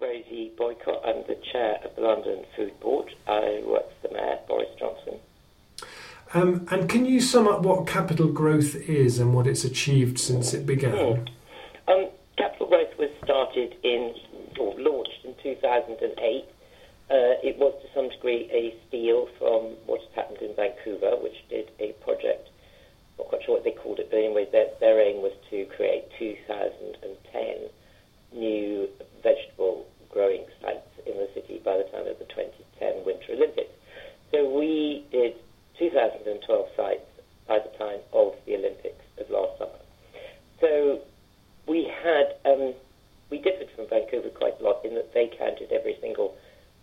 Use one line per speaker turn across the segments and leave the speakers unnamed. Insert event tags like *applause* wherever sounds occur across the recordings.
Rosie Boycott. I'm the chair of the London Food Board. I work for the mayor, Boris Johnson.
Um, and can you sum up what capital growth is and what it's achieved since it began?
Hmm. Um, capital growth was started in, or launched in 2008. Uh, it was to some degree a steal from what has happened in Vancouver, which did a project, not quite sure what they called it, but anyway, their, their aim was to create 2,010 new vegetable growing sites in the city by the time of the 2010 Winter Olympics. So we did 2012 sites by the time of the Olympics of last summer. So we had, um, we differed from Vancouver quite a lot in that they counted every single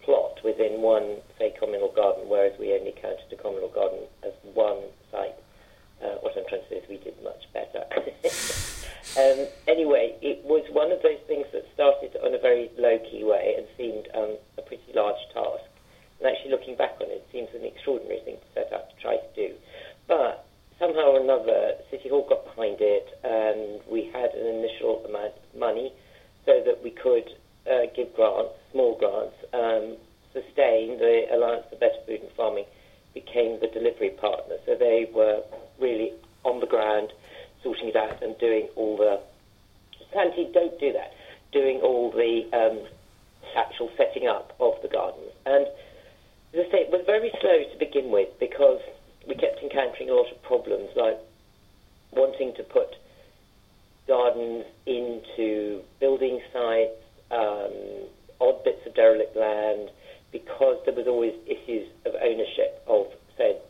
plot within one, say, communal garden, whereas we only counted a communal garden as one site. Uh, what I'm trying to say is we did much better. *laughs* um, anyway, it was one of those things that started on a very low-key way and seemed um, a pretty large task. And actually, looking back on it, it seems an extraordinary thing to set out to try to do. But somehow or another, City Hall got behind it, and we had an initial amount of money so that we could uh, give grants, small grants, um, sustain the Alliance for Better Food and Farming became the delivery partner. So they were really on the ground, sorting it out and doing all the. Santi, don't do that. Doing all the um, actual setting up of the gardens. And as I say, it was very slow to begin with because we kept encountering a lot of problems, like wanting to put gardens into building sites, um, odd bits of derelict land, because there was always issues of ownership of said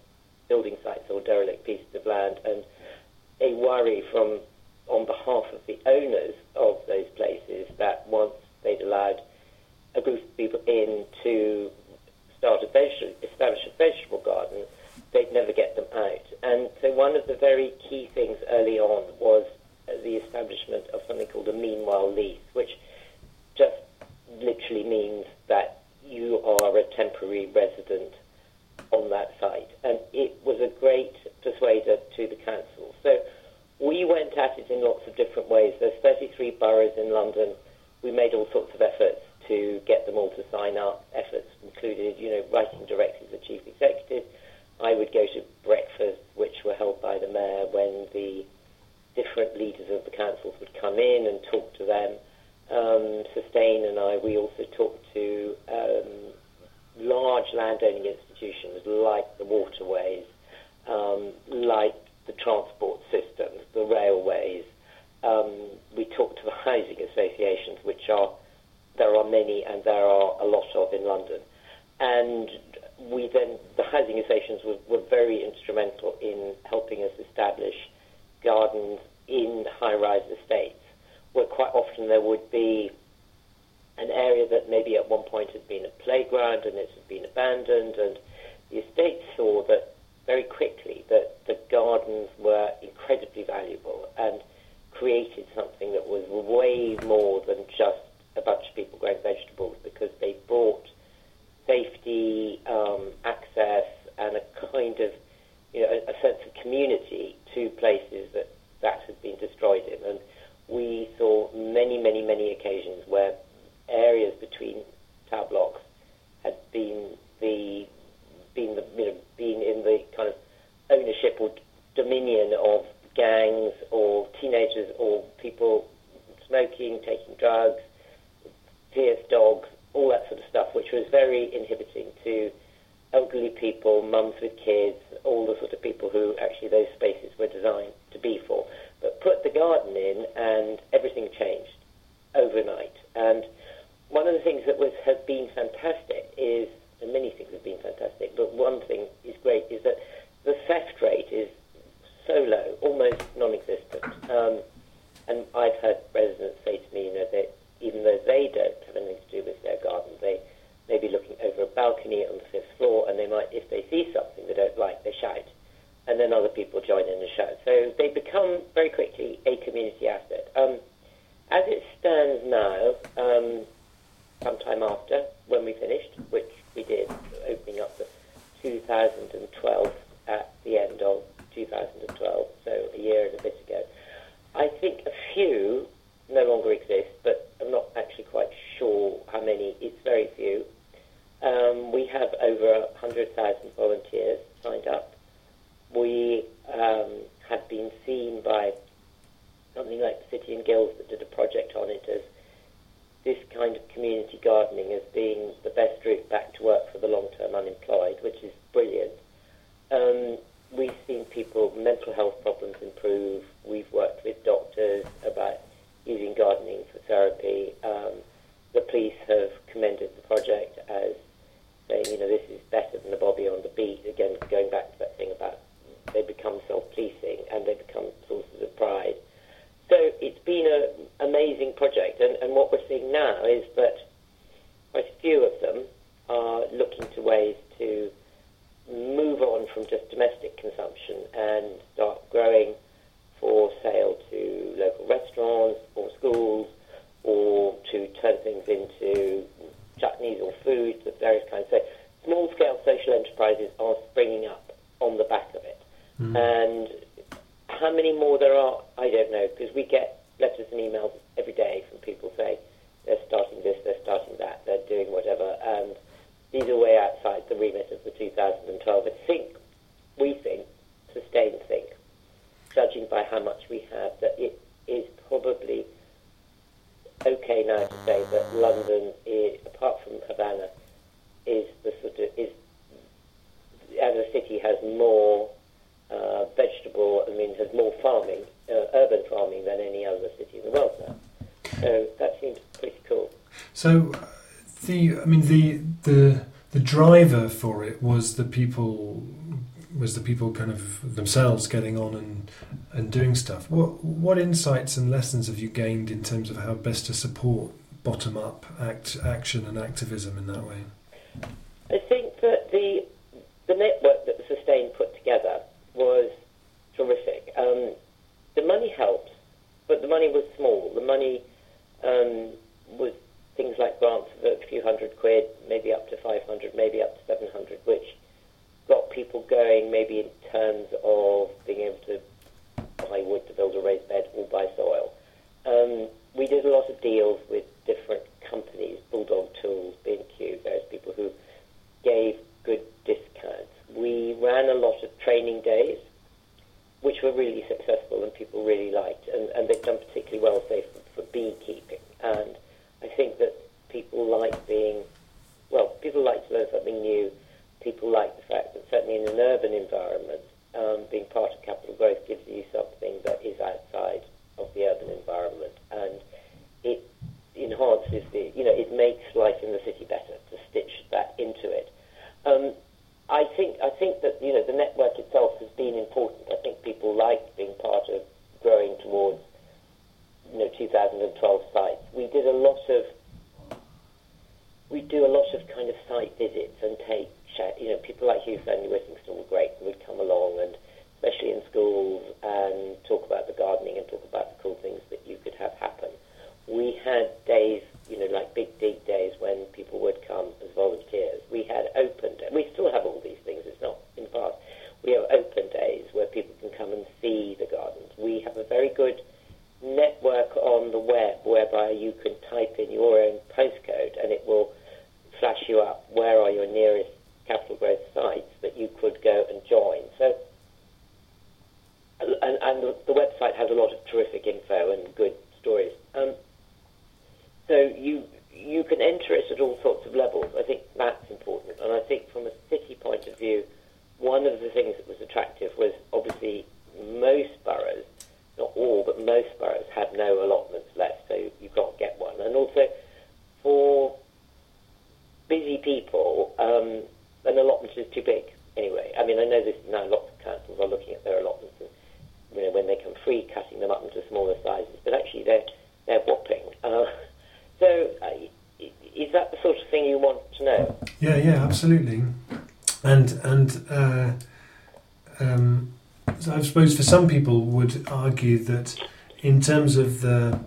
building sites or derelict pieces of land, and a worry from on behalf of the owners of those places that once they'd allowed a group of people in to start a vegetable, establish a vegetable garden, they'd never get them out. And so one of the very key things early on was the establishment of something called a meanwhile lease, which just literally means that you are a temporary resident on that site. And it was a great persuader to the council. So we went at it in lots of different ways. There's 33 boroughs in London. We made all sorts of efforts to get them all to sign up. Efforts included, you know, writing directly to the chief executive. I would go to breakfasts, which were held by the mayor when the different leaders of the councils would come in and talk to them. Um, Sustain and I, we also talked to um, large landowning institutions like the waterways, um, like the transport systems, the railways. Um, we talked to the *laughs* housing associations, which are there are many and there are a lot of in London. And we then, the housing associations were, were very instrumental in helping us establish gardens in high-rise estates, where quite often there would be an area that maybe at one point had been a playground and it had been abandoned, and the estate saw that very quickly that the gardens were incredibly valuable and created something that was way more than just a bunch of people growing vegetables because they brought safety, um, access, and a kind of you know a, a sense of community to places that that had been destroyed in. And we saw many, many, many occasions where areas between tower blocks had been the been the you know been in the kind of ownership or dominion of gangs or teenagers or people smoking, taking drugs, fierce dogs, all that sort of stuff, which was very inhibiting to elderly people, mums with kids, all the sort of people who actually those spaces were designed to be for. But put the garden in, and everything changed overnight. And one of the things that was has been fantastic is, and many things have been fantastic, but one thing is great is that the theft rate is so low, almost non-existent. Um, and I've had residents say to me, you know, that even though they don't have anything to do with their garden, they may be looking over a balcony on the fifth floor, and they might, if they see something they don't like, they shout, and then other people join in and shout. So they become very quickly a community asset. Um, as it stands now, um, sometime after when we finished, which we did, opening up the 2012 at the end of 2012, so a year and a bit ago. I think a few no longer exist, but I'm not actually quite sure how many. It's very few. Um, we have over 100,000 volunteers signed up. We um, have been seen by something like the City and Guilds that did a project on it as this kind of community gardening as being the best route back to work for the long-term unemployed, which is brilliant. Um, we've seen people mental health problems improve. We've worked with doctors about using gardening for therapy. Um, the police have commended the project as saying, you know, this is better than the Bobby on the beat. Again, going back to that thing about they become self-policing and they become sources of pride. So it's been an amazing project, and, and what we're seeing now is that quite a few of them are looking to ways to move on from just domestic consumption and start growing for sale to local restaurants or schools or to turn things into chutneys or foods of various kinds. So small scale social enterprises are springing up on the back of it. Mm. And how many more there are, I don't know, because we get letters and emails every day from people saying they're starting this, they're starting that, they're doing whatever. And these are way outside the remit of the 2012. I think, we think, sustain think, judging by how much we have, that it is probably okay now to say that London, is, apart from Havana, is the sort of is as a city has more uh, vegetable. I mean, has more farming, uh, urban farming than any other city in the world now. So that seems pretty cool.
So uh, the I mean the the the driver for it was the people was the people kind of themselves getting on and and doing stuff. What what insights and lessons have you gained in terms of how best to support bottom up act action and activism in that way?
I think that the the network that the Sustain put together was terrific. Um, the money helped, but the money was small. The money um, was things like grants of a few hundred quid, maybe up to 500, maybe up to 700, which got people going maybe in terms of being able to buy wood to build a raised bed or buy soil. Um, we did a lot of deals with different companies, Bulldog Tools, B&Q, various people who gave good discounts. We ran a lot of training days, which were really successful and people really liked, and, and they've done particularly well, say, for, for beekeeping. And I think that people like being, well, people like to learn something new. People like the fact that certainly in an urban environment, um, being part of capital growth gives you something that is outside of the urban environment, and it enhances the, you know, it makes life in the city better to stitch that into it. Um, I think I think that you know the network itself has been important. I think people like being part of growing towards you know 2012 sites. We did a lot of we do a lot of kind of site visits and take you know people like Hugh Fearnley Whittingstall were great. And would come along and especially in schools and talk about the gardening and talk about the cool things that you could have happen. We had days, you know, like big dig days when people would come as volunteers. We had open days. We still have all these things. It's not in the past. We have open days where people can come and see the gardens. We have a very good network on the web whereby you can type in your own postcode and it will flash you up where are your nearest capital growth sites that you could go and join. So, and, and the website has a lot of terrific info and good stories. Um, so you you can enter it at all sorts of levels. I think that's important, and I think from a city point of view, one of the things that was attractive was obviously most boroughs not all, but most boroughs have no allotments left, so you can't get one. And also, for busy people, um, an allotment is too big anyway. I mean, I know this now lots of councils are looking at their allotments and, you know, when they come free, cutting them up into smaller sizes, but actually they're, they're whopping. Uh, so, uh, is that the sort of thing you want to know?
Yeah, yeah, absolutely. And, and, uh, um, I suppose for some people would argue that in terms of the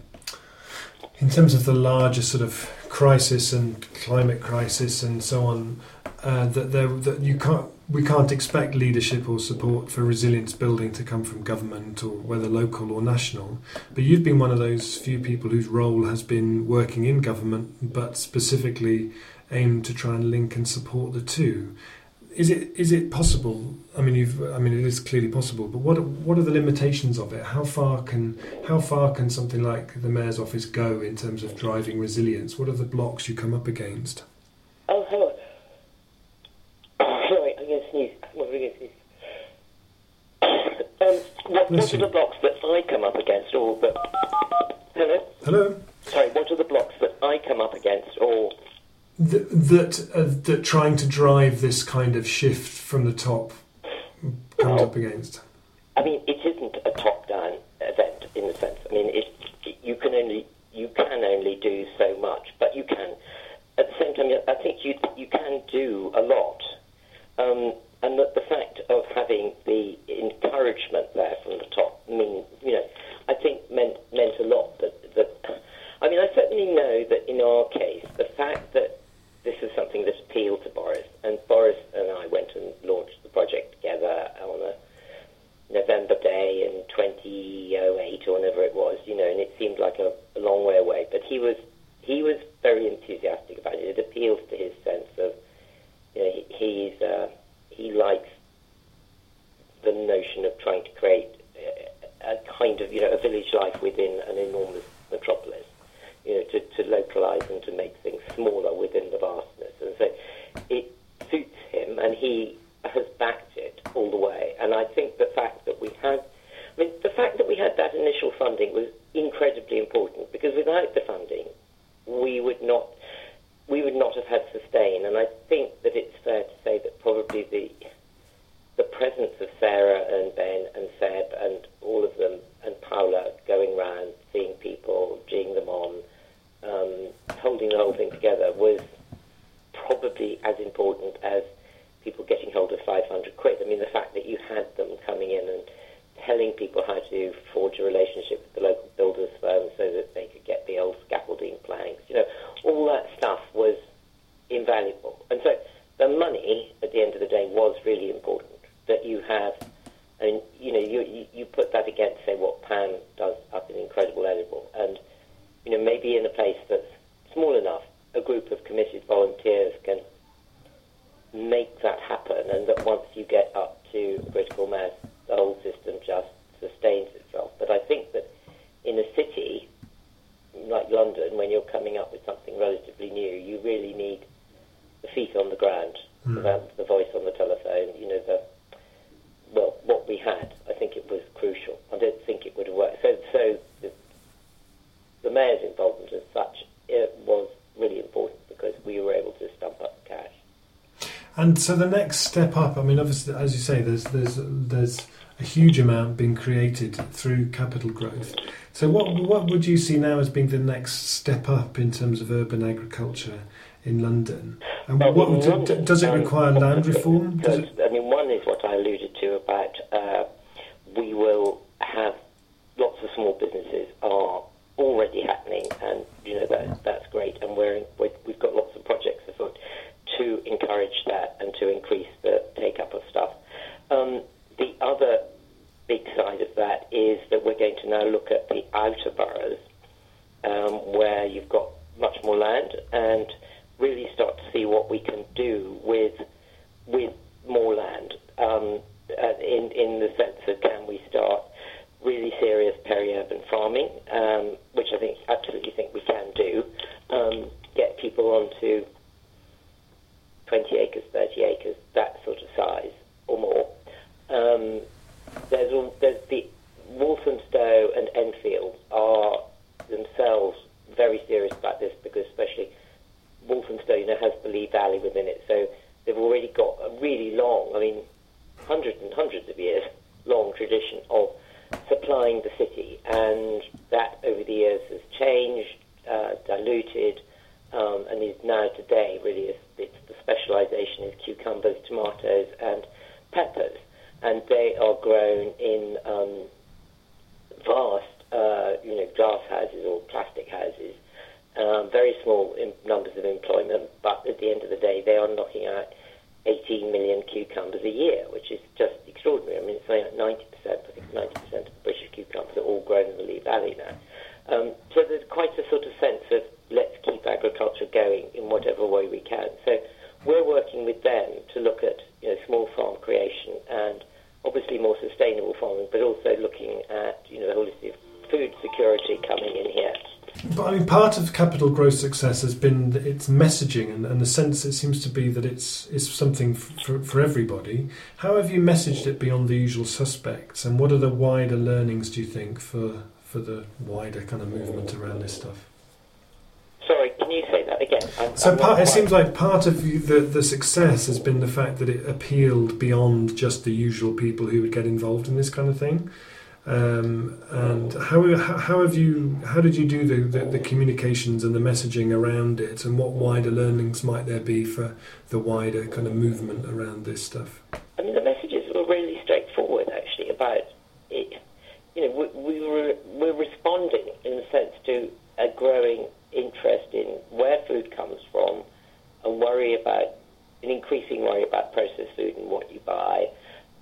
in terms of the larger sort of crisis and climate crisis and so on, uh, that there that you can't we can't expect leadership or support for resilience building to come from government or whether local or national. But you've been one of those few people whose role has been working in government, but specifically aimed to try and link and support the two. Is it is it possible? I mean, you've I mean, it is clearly possible. But what what are the limitations of it? How far can how far can something like the mayor's office go in terms of driving resilience? What are the blocks you come up against?
Oh, hello. *coughs* Sorry, I'm going to sneeze. I'm going to sneeze. *coughs* um, what, what are the blocks that I come up against, or that? Hello.
Hello.
Sorry. What are the blocks that I come up against, or?
That uh, that trying to drive this kind of shift from the top comes up against.
I mean, it isn't a top-down event in the sense. I mean, it, you can only you can only do so much, but you can. At the same time, I think you you can do a lot, um, and that the fact of having the encouragement there from the top mean you know I think meant meant a lot. That that I mean, I certainly know that in our case, the fact that this is something that appealed to Boris, and Boris and I went and launched the project together on a November day in 2008 or whenever it was, you know, and it seemed like a, a long way away. But he was he was very enthusiastic about it. It appeals to his sense of, you know, he, he's uh, he likes the notion of trying to create a, a kind of you know a village life within an enormous metropolis. You know, to, to localize and to make things smaller within the vastness, and so it suits him, and he has backed it all the way. And I think the fact that we had, I mean, the fact that we had that initial funding was incredibly important because without the funding, we would not, we would not have had sustain. And I think that it's fair to say that probably the, the presence of Sarah and Ben and Seb and all of them and Paula going round, seeing people, geeing them on, um, holding the whole thing together was probably as important as people getting hold of 500 quid. I mean, the fact that you had them coming in and telling people how to forge a relationship with the local builders firm so that they could get the old scaffolding planks, you know, all that stuff was invaluable. And so the money, at the end of the day, was really important. That you have, and you know, you, you, you put that against, say, what Pam does up in Incredible Edible, and you know, maybe in a place that's small enough, a group of committed volunteers can make that happen, and that once you get up to critical mass, the whole system just sustains itself. But I think that in a city like London, when you're coming up with something relatively new, you really need the feet on the ground,
Hmm.
the, the voice on the telephone. You know, the well, what we had. I think it was crucial. I don't think it would have worked. So, so the, the mayor's involvement as such it was really important because we were able to stump up the cash.
And so the next step up, I mean, obviously, as you say, there's there's there's a huge amount being created through capital growth. So what what would you see now as being the next step up in terms of urban agriculture in London? And what does it require land reform? Does it,
I mean, one is what I alluded to about uh, we will have lots of small businesses are already happening, and you know that that's great, and we're, we're we've got lots of projects afoot to encourage that and to increase the take up of stuff. Um, the other big side of that is that we're going to now look at the outer boroughs um, where you've got much more land and really start to see what we can do with with more land um, uh, in in the sense of can we start really serious peri-urban farming, um, which I think absolutely think we can do. Um, get people onto 20 acres, 30 acres, that sort of size or more. Um, there's, all, there's the Walthamstow and Enfield are themselves very serious about this because especially Walthamstow, you know, has the Lee Valley within it, so they've already got a really long, I mean, hundreds and hundreds of years long tradition of supplying the city, and that over the years has changed, uh, diluted, um, and is now today really is, it's the specialisation is cucumbers, tomatoes, and peppers, and they are grown in um, vast, uh, you know, glass houses or plastic houses. Um, very small in numbers of employment, but at the end of the day, they are knocking out 18 million cucumbers a growing in whatever way we can. So we're working with them to look at you know, small farm creation and obviously more sustainable farming, but also looking at you know the whole issue of food security coming in here.
But I mean, part of capital growth success has been its messaging, and, and the sense it seems to be that it's it's something for, for everybody. How have you messaged it beyond the usual suspects, and what are the wider learnings, do you think, for for the wider kind of movement around this stuff?
Sorry, can you say that again? I'm,
so
I'm
part, it seems like part of the, the success has been the fact that it appealed beyond just the usual people who would get involved in this kind of thing. Um, and how, how have you how did you do the, the, the communications and the messaging around it, and what wider learnings might there be for the wider kind of movement around this stuff?
I mean, the messages were really straightforward, actually, about it. You know, we, we were we're responding in the sense to a growing interest in where food comes from, and worry about an increasing worry about processed food and what you buy.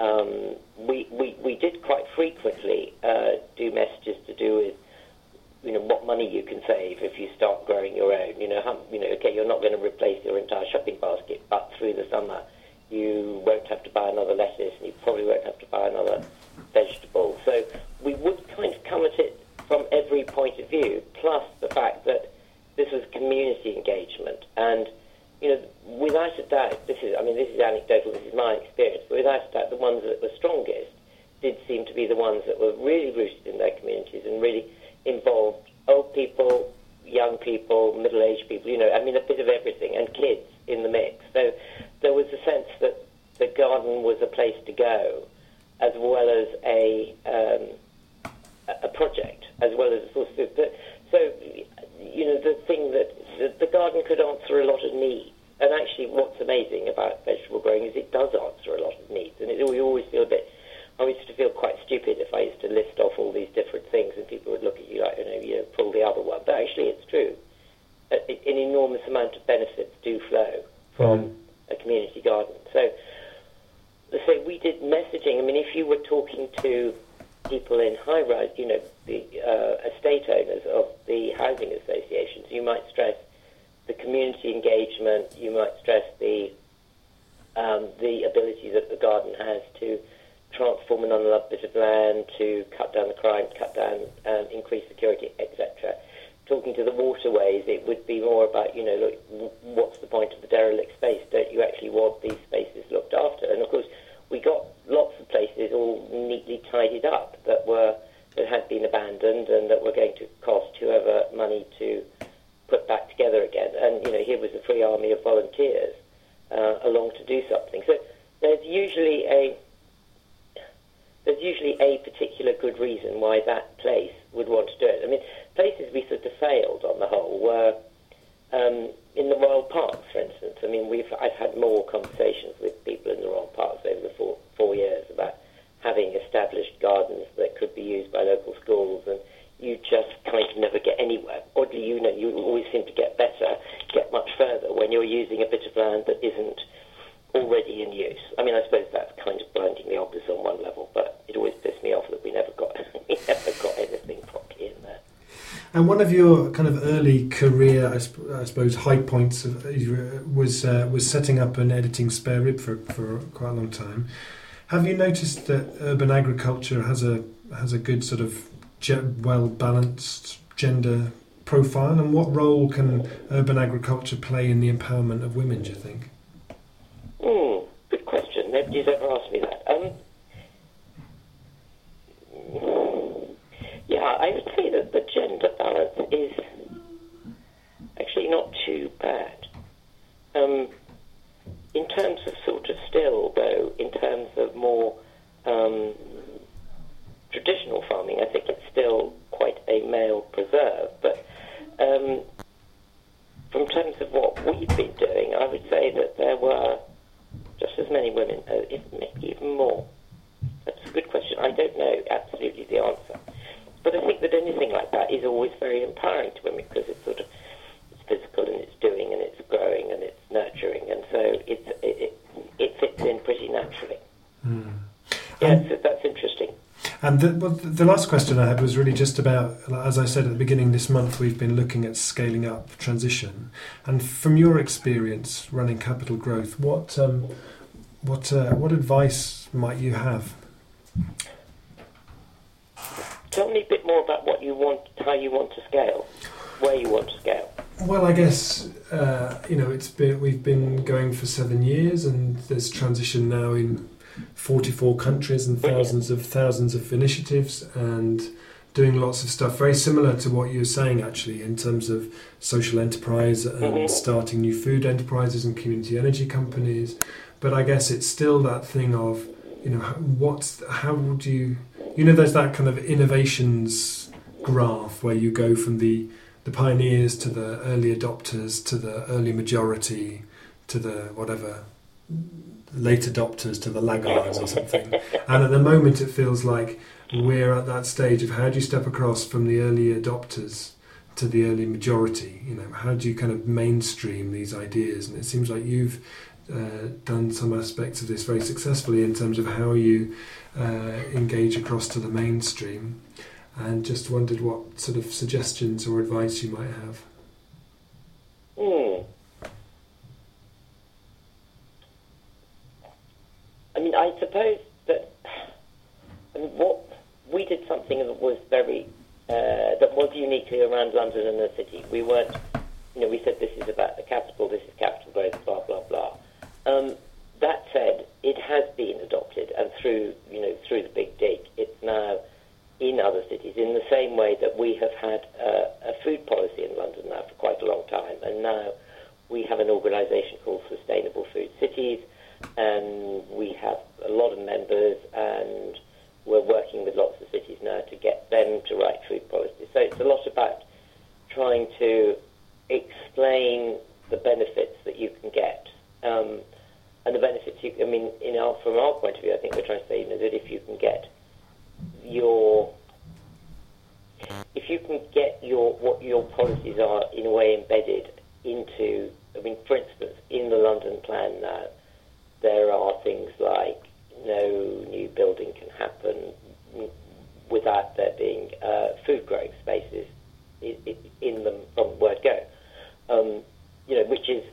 Um, we, we we did quite frequently uh, do messages to do with you know what money you can save if you start growing your own. You know, how, you know, okay, you're not going to replace your entire shopping basket, but through the summer you won't have to buy another lettuce, and you probably won't have to buy another vegetable. So we would kind of come at it from every point of view, plus the fact that this was community engagement, and you know, without a this is, I mean, this is anecdotal, this is my experience, but without a the ones that were strongest did seem to be the ones that were really rooted in their communities and really involved old people, young people, middle-aged people, you know, I mean, a bit of everything, and kids in the mix. So there was a sense that the garden was a place to go, as well as a um, a- project, as well as a source of so, you know, the thing that the, the garden could answer a lot of needs. And actually, what's amazing about vegetable growing is it does answer a lot of needs. And it, we always feel a bit, I used to feel quite stupid if I used to list off all these different things and people would look at you like, you know, you know pull the other one. But actually, it's true. A, an enormous amount of benefits do flow from a community garden. So, so we did messaging. I mean, if you were talking to people in high rise, you know, the uh, estate owners of the housing associations, you might stress the community engagement. You might stress the um, the ability that the garden has to transform an unloved bit of land, to cut down the crime, cut down, um, increase security, etc. Talking to the waterways, it would be more about, you know, look, what's the point of the derelict space? Don't you actually want these spaces looked after? And of course, we got lots of places all neatly tidied up that were that had been abandoned and that were going to cost whoever money to put back together again. And you know, here was a free army of volunteers uh, along to do something. So there's usually a there's usually a particular good reason why that place would want to do it. I mean, places we sort of failed on the whole were um, in the Royal Parks, for instance. I mean, we've I've had more conversations with people in the Royal Parks over the four, four years about having established gardens that could be used by local schools, and you just kind of never get anywhere. Oddly, you know, you always seem to get better, get much further when you're using a bit of land that isn't already in use. I mean, I suppose that's kind of blindingly obvious on one level, but it always pissed me off that we never got *laughs* we never got anything properly in there.
And one of your kind of early career, I, sp- I suppose, high points of, uh, was uh, was setting up and editing Spare Rib for, for quite a long time. Have you noticed that urban agriculture has a has a good sort of well balanced gender profile, and what role can urban agriculture play in the empowerment of women? Do you think?
Hmm, good question. Nobody's ever asked me that. Um, yeah, I would say that the gender balance is actually not too bad. Um, in terms of sort of still, though, in terms of more um, traditional farming, I think it's still quite a male preserve. But um, from terms of what we've been doing, I would say that there were just as many women, uh, if maybe even more. That's a good question. I don't know absolutely the answer. But I think that anything like that is always very empowering to women because it's sort of it's physical and it's doing and it's growing and it's nurturing and so it's, it, it, it fits in pretty naturally.
Mm.
Yeah,
And-
so that's interesting.
And the, well, the last question I had was really just about, as I said at the beginning, this month we've been looking at scaling up transition. And from your experience running capital growth, what um, what uh, what advice might you have?
Tell me a bit more about what you want, how you want to scale, where you want to scale.
Well, I guess uh, you know it's been we've been going for seven years, and there's transition now in 44 countries and thousands of thousands of initiatives, and doing lots of stuff very similar to what you're saying actually in terms of social enterprise and mm-hmm. starting new food enterprises and community energy companies. But I guess it's still that thing of you know what's how would you you know there's that kind of innovations graph where you go from the the pioneers to the early adopters to the early majority to the whatever late adopters to the laggards or *laughs* something. and at the moment, it feels like we're at that stage of how do you step across from the early adopters to the early majority? You know, how do you kind of mainstream these ideas? And it seems like you've uh, done some aspects of this very successfully in terms of how you uh, engage across to the mainstream and just wondered what sort of suggestions or advice you might have.
Hmm. I suppose that I mean, what we did something that was very uh, that was uniquely around London and the city. We weren't, you know, we said this is about the capital, this is capital growth, blah blah blah. Um, that said, it has been adopted, and through you know through the big dig, it's now in other cities in the same way that we have had a food policy in London now for quite a long time. And now we have an organisation called Sustainable Food Cities, and we have a lot of members, and we're working with lots of cities now to get them to write food policies. So it's a lot about trying to explain the benefits that you can get. Um, and the benefits you, I mean, in our, from our point of view, I think we're trying to say, you know, that if you can get your if you can get your what your policies are in a way embedded into I mean for instance in the London plan now there are things like no new building can happen without there being uh, food growing spaces in them from word go. Um, you know which is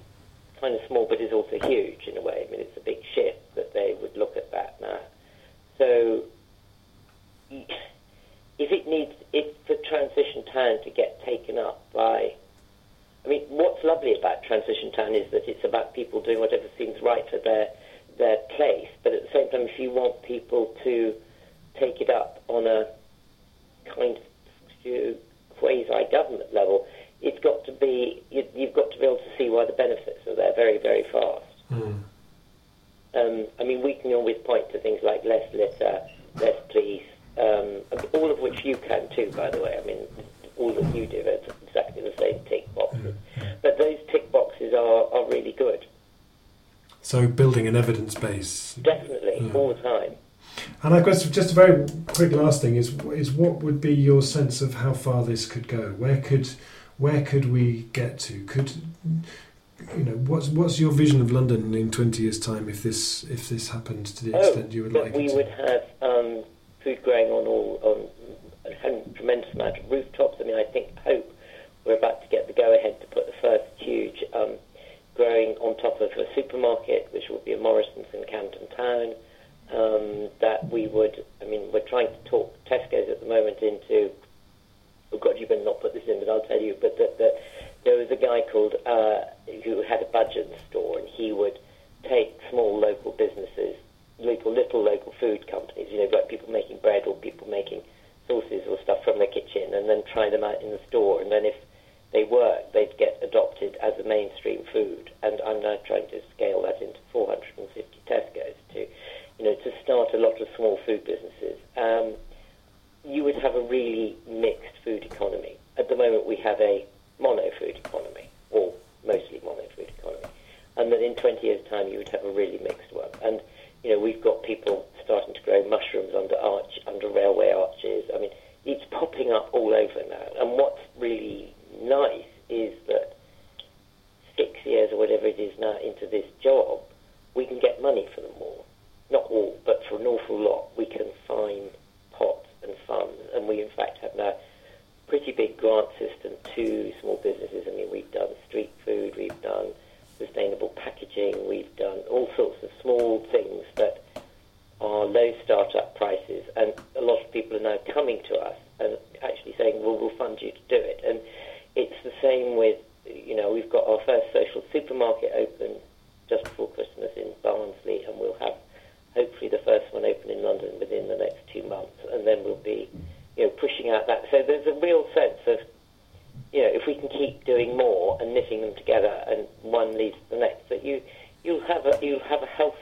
kind of small but is also huge in a way. I mean it's a big shift that they would look at that now. So if it needs, if the transition town to get taken up by, I mean, what's lovely about transition town is that it's about people doing whatever seems right for their their place, but at the same time, if you want people to take it up on a kind of quasi-government level, it's got to be you, have got to be able to see why the benefits are there very, very fast. Mm. Um, I mean, we can always point to things like less litter, less police, um, all of which you can too, by the way. I mean, all that you do are exactly the same tick boxes. But those tick boxes are, are really good.
So building an evidence base.
Definitely, yeah. all the time.
And I guess just a very quick last thing is is what would be your sense of how far this could go? Where could where could we get to? Could you know what's what's your vision of London in twenty years' time if this if this happened to the
oh,
extent you would like?
We would have um, food growing on all on tremendous amount of rooftops. I mean, I think hope we're about to get the go ahead to put the first huge um, growing on top of a supermarket, which will be a Morrison's in Camden Town. Um, that we would, I mean, we're trying to talk Tesco's at the moment into. Oh God, you better not put this in, but I'll tell you. But that, that there was a guy called uh, who had a budget store, and he would take small local businesses local little local food companies, you know, like people making bread or people making sauces or stuff from their kitchen, and then try them out in the store. And then if they work, they'd get adopted as a mainstream food. And I'm now trying to scale that into 450 Tesco's to, you know, to start a lot of small food businesses. Um, you would have a really mixed food economy. At the moment, we have a mono food economy, or mostly mono food economy. And then in 20 years' time, you would have a really mixed one. And you know, we've got people starting to grow mushrooms under arch, under railway arches. I mean, it's popping up all over now. And what's really nice is that six years or whatever it is now into this job, we can get money for them all. Not all, but for an awful lot, we can find pots and funds, and we in fact have now a pretty big grant system to small businesses. I mean, we've done street food, we've done sustainable packaging, we've done all sorts of small things that are low startup prices, and a lot of people are now coming to us and actually saying, "Well, we'll fund you to do it." And it's the same with, you know, we've got our first social supermarket open just before Christmas in Barnsley, and we'll have hopefully the first one open in London within the next two months, and then we'll be, you know, pushing out that. So there's a real sense of, you know, if we can keep doing more and knitting them together, and one leads to the next, that you you'll have a you'll have a health